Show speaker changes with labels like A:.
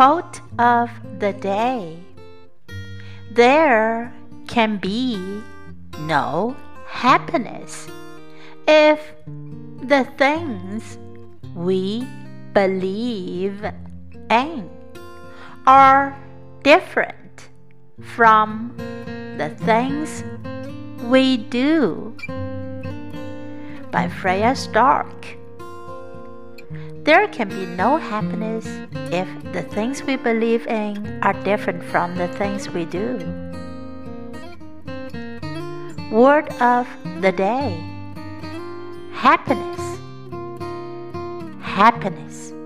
A: Quote of the day There can be no happiness if the things we believe in are different from the things we do. By Freya Stark. There can be no happiness if the things we believe in are different from the things we do. Word of the day Happiness. Happiness.